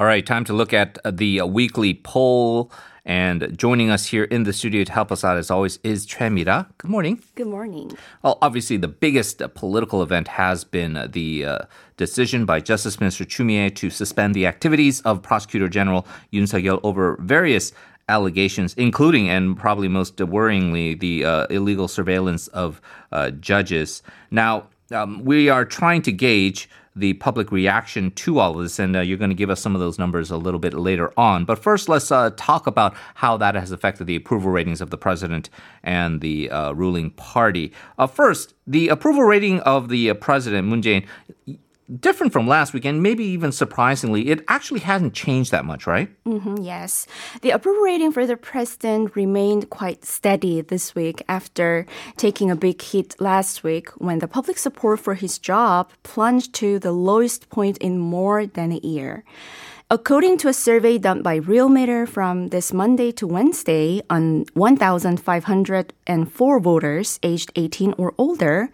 All right, time to look at uh, the uh, weekly poll. And joining us here in the studio to help us out, as always, is Choi Mira. Good morning. Good morning. Well, obviously, the biggest uh, political event has been the uh, decision by Justice Minister Choo Mi-ae to suspend the activities of Prosecutor General Yoon Suk-yeol over various allegations, including and probably most worryingly, the uh, illegal surveillance of uh, judges. Now, um, we are trying to gauge the public reaction to all of this, and uh, you're going to give us some of those numbers a little bit later on. But first, let's uh, talk about how that has affected the approval ratings of the president and the uh, ruling party. Uh, first, the approval rating of the uh, president, Moon Jae-in, different from last week, and maybe even surprisingly, it actually hasn't changed that much, right? Mm-hmm, yes. The approval rating for the president remained quite steady this week after taking a big hit last week when the public support for his job plunged to the lowest point in more than a year. According to a survey done by Realmeter from this Monday to Wednesday on 1,504 voters aged 18 or older,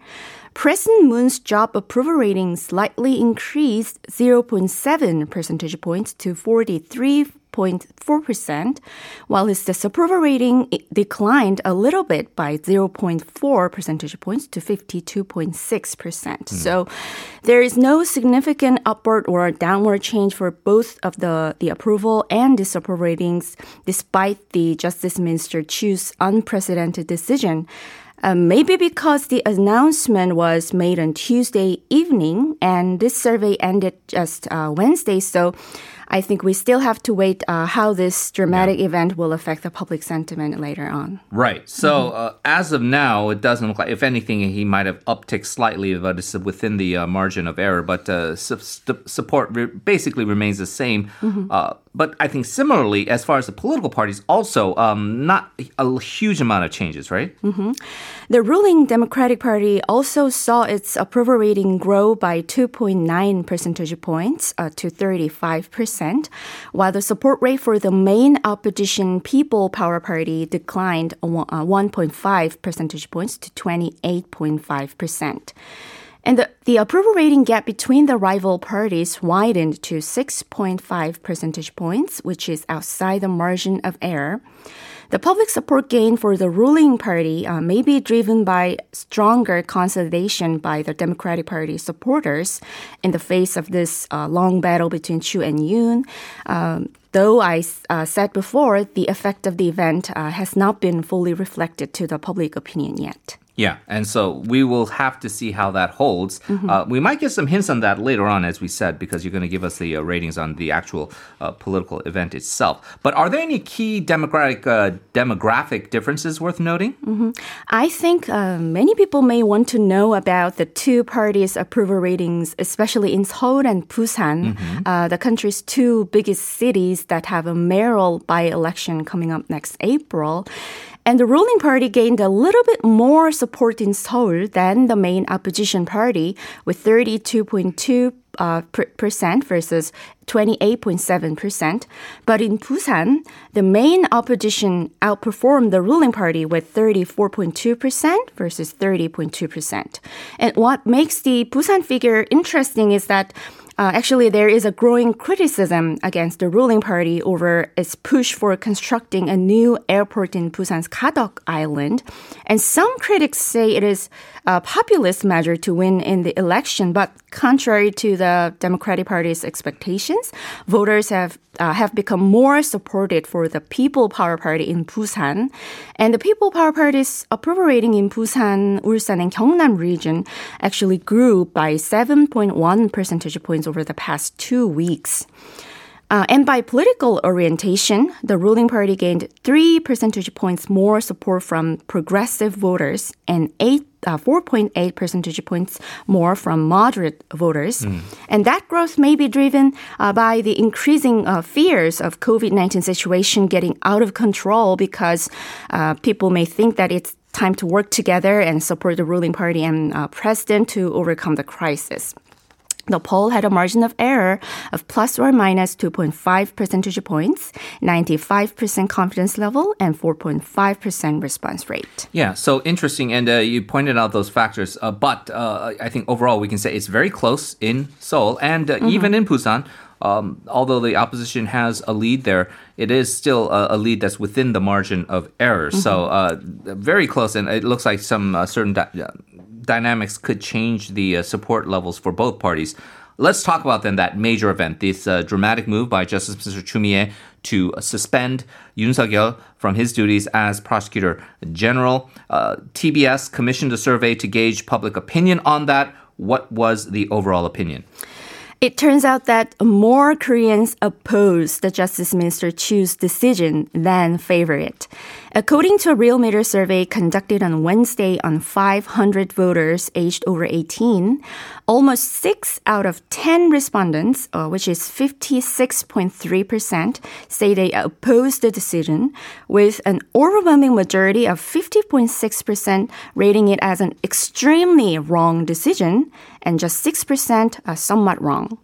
President Moon's job approval rating slightly increased 0.7 percentage points to 43.4%, while his disapproval rating declined a little bit by 0.4 percentage points to 52.6%. Mm. So there is no significant upward or downward change for both of the, the approval and disapproval ratings, despite the Justice Minister Choo's unprecedented decision. Uh, maybe because the announcement was made on Tuesday evening and this survey ended just uh, Wednesday. So I think we still have to wait uh, how this dramatic yeah. event will affect the public sentiment later on. Right. So mm-hmm. uh, as of now, it doesn't look like, if anything, he might have upticked slightly, but it's within the uh, margin of error. But uh, su- support re- basically remains the same. Mm-hmm. Uh, but I think similarly, as far as the political parties, also um, not a huge amount of changes, right? Mm-hmm. The ruling Democratic Party also saw its approval rating grow by 2.9 percentage points uh, to 35 percent while the support rate for the main opposition People Power Party declined uh, 1.5 percentage points to 28.5%. And the, the approval rating gap between the rival parties widened to 6.5 percentage points, which is outside the margin of error. The public support gain for the ruling party uh, may be driven by stronger consolidation by the Democratic Party supporters in the face of this uh, long battle between Choo and Yoon. Um, though I uh, said before, the effect of the event uh, has not been fully reflected to the public opinion yet. Yeah, and so we will have to see how that holds. Mm-hmm. Uh, we might get some hints on that later on, as we said, because you're going to give us the uh, ratings on the actual uh, political event itself. But are there any key democratic uh, demographic differences worth noting? Mm-hmm. I think uh, many people may want to know about the two parties' approval ratings, especially in Seoul and Busan, mm-hmm. Uh, the country's two biggest cities that have a mayoral by-election coming up next April. And the ruling party gained a little bit more support in Seoul than the main opposition party, with 32.2 uh, percent versus 28.7%. But in Busan, the main opposition outperformed the ruling party with 34.2% versus 30.2%. And what makes the Busan figure interesting is that uh, actually, there is a growing criticism against the ruling party over its push for constructing a new airport in Busan's Gadeok Island. And some critics say it is a populist measure to win in the election, but contrary to the Democratic Party's expectations, voters have uh, have become more supported for the People Power Party in Busan. And the People Power Party's approval rating in Busan, Ulsan, and Gyeongnam region actually grew by 7.1 percentage points over the past two weeks. Uh, and by political orientation, the ruling party gained three percentage points more support from progressive voters and eight, uh, 4.8 percentage points more from moderate voters. Mm. And that growth may be driven uh, by the increasing uh, fears of COVID-19 situation getting out of control because uh, people may think that it's time to work together and support the ruling party and uh, president to overcome the crisis. The poll had a margin of error of plus or minus 2.5 percentage points, 95% confidence level, and 4.5% response rate. Yeah, so interesting. And uh, you pointed out those factors. Uh, but uh, I think overall we can say it's very close in Seoul and uh, mm-hmm. even in Busan um, although the opposition has a lead there, it is still a, a lead that's within the margin of error. Mm-hmm. So uh, very close, and it looks like some uh, certain di- uh, dynamics could change the uh, support levels for both parties. Let's talk about then that major event, this uh, dramatic move by Justice Minister Choo Mi-ae to suspend Yoon Suk-yeol from his duties as prosecutor general. Uh, TBS commissioned a survey to gauge public opinion on that. What was the overall opinion? It turns out that more Koreans oppose the Justice Minister Choo's decision than favor it. According to a Realmeter survey conducted on Wednesday on 500 voters aged over 18, almost 6 out of 10 respondents, uh, which is 56.3%, say they oppose the decision, with an overwhelming majority of 50.6% rating it as an extremely wrong decision and just 6% are somewhat wrong.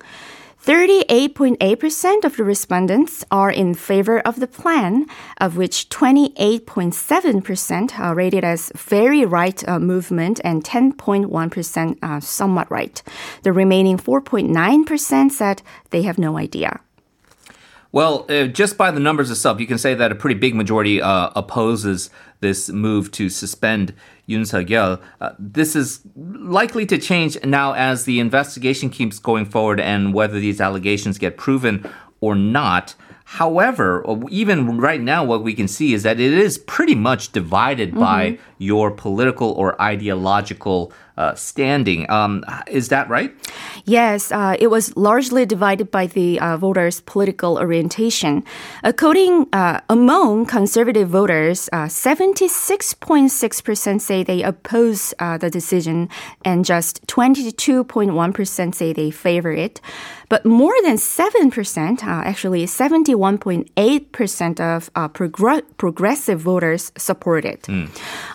38.8% of the respondents are in favor of the plan, of which 28.7% are rated as very right uh, movement and 10.1% uh, somewhat right. The remaining 4.9% said they have no idea. Well, uh, just by the numbers itself, you can say that a pretty big majority uh, opposes this move to suspend Yoon Suk-yeol. Uh, this is likely to change now as the investigation keeps going forward and whether these allegations get proven or not. However, even right now, what we can see is that it is pretty much divided mm-hmm. by your political or ideological uh, standing. Um, is that right? Yes, uh, it was largely divided by the uh, voters' political orientation. According uh, among conservative voters, 76.6% uh, say they oppose uh, the decision, and just 22.1% say they favor it. But more than 7%, actually 71.8% of progressive voters support it. Mm.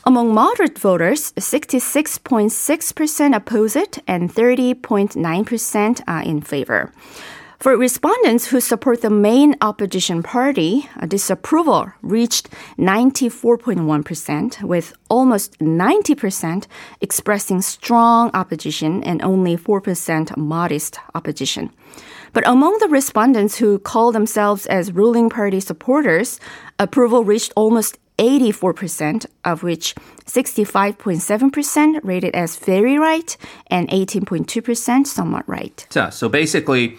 Among moderate voters, 66.6% oppose it and 30.9% are in favor. For respondents who support the main opposition party, disapproval reached 94.1%, with almost 90% expressing strong opposition and only 4% modest opposition. But among the respondents who call themselves as ruling party supporters, approval reached almost 84%, of which 65.7% rated as very right and 18.2% somewhat right. So, so basically,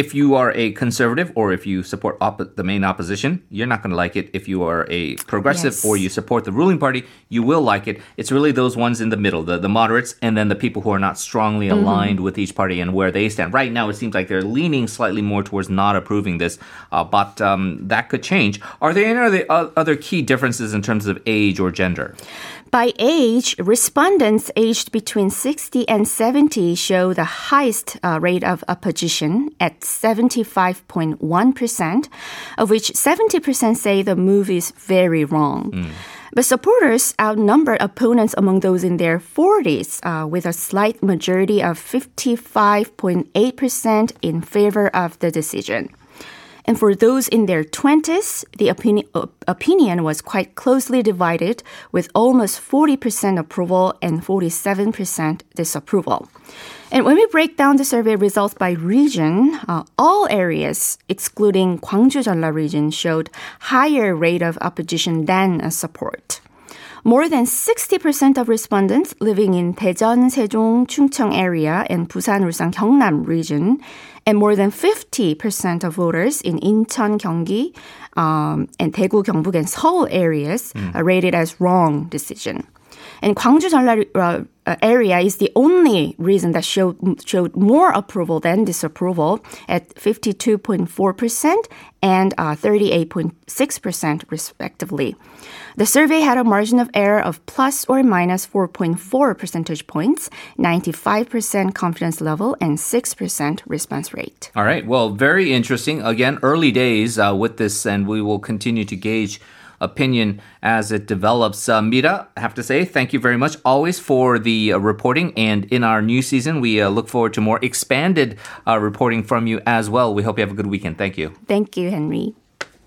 if you are a conservative or if you support op- the main opposition, you're not going to like it. If you are a progressive yes. or you support the ruling party, you will like it. It's really those ones in the middle, the, the moderates, and then the people who are not strongly mm-hmm. aligned mm-hmm. with each party and where they stand. Right now, it seems like they're leaning slightly more towards not approving this, uh, but um, that could change. Are there any other, other key differences in terms of age or gender? By age, respondents aged between 60 and 70 show the highest uh, rate of opposition at 75.1%, of which 70% say the move is very wrong. Mm. But supporters outnumber opponents among those in their 40s, uh, with a slight majority of 55.8% in favor of the decision. And for those in their 20s, the opinion, opinion was quite closely divided, with almost 40% approval and 47% disapproval. And when we break down the survey results by region, uh, all areas, excluding Gwangju Jeolla region, showed higher rate of opposition than support. More than 60% of respondents living in Daejeon, Sejong, Chungcheong area and Busan, Ulsan, Gyeongnam region, and more than 50% of voters in Incheon, Gyeonggi, um, and Daegu, Gyeongbuk, and Seoul areas mm. are rated as wrong decision. And Gwangju Jeolla uh, area is the only reason that showed, showed more approval than disapproval at 52.4% and uh, 38.6% respectively. The survey had a margin of error of plus or minus 4.4 percentage points, 95% confidence level, and 6% response rate. All right. Well, very interesting. Again, early days uh, with this, and we will continue to gauge opinion as it develops. Uh, Mira, I have to say, thank you very much always for the uh, reporting. And in our new season, we uh, look forward to more expanded uh, reporting from you as well. We hope you have a good weekend. Thank you. Thank you, Henry.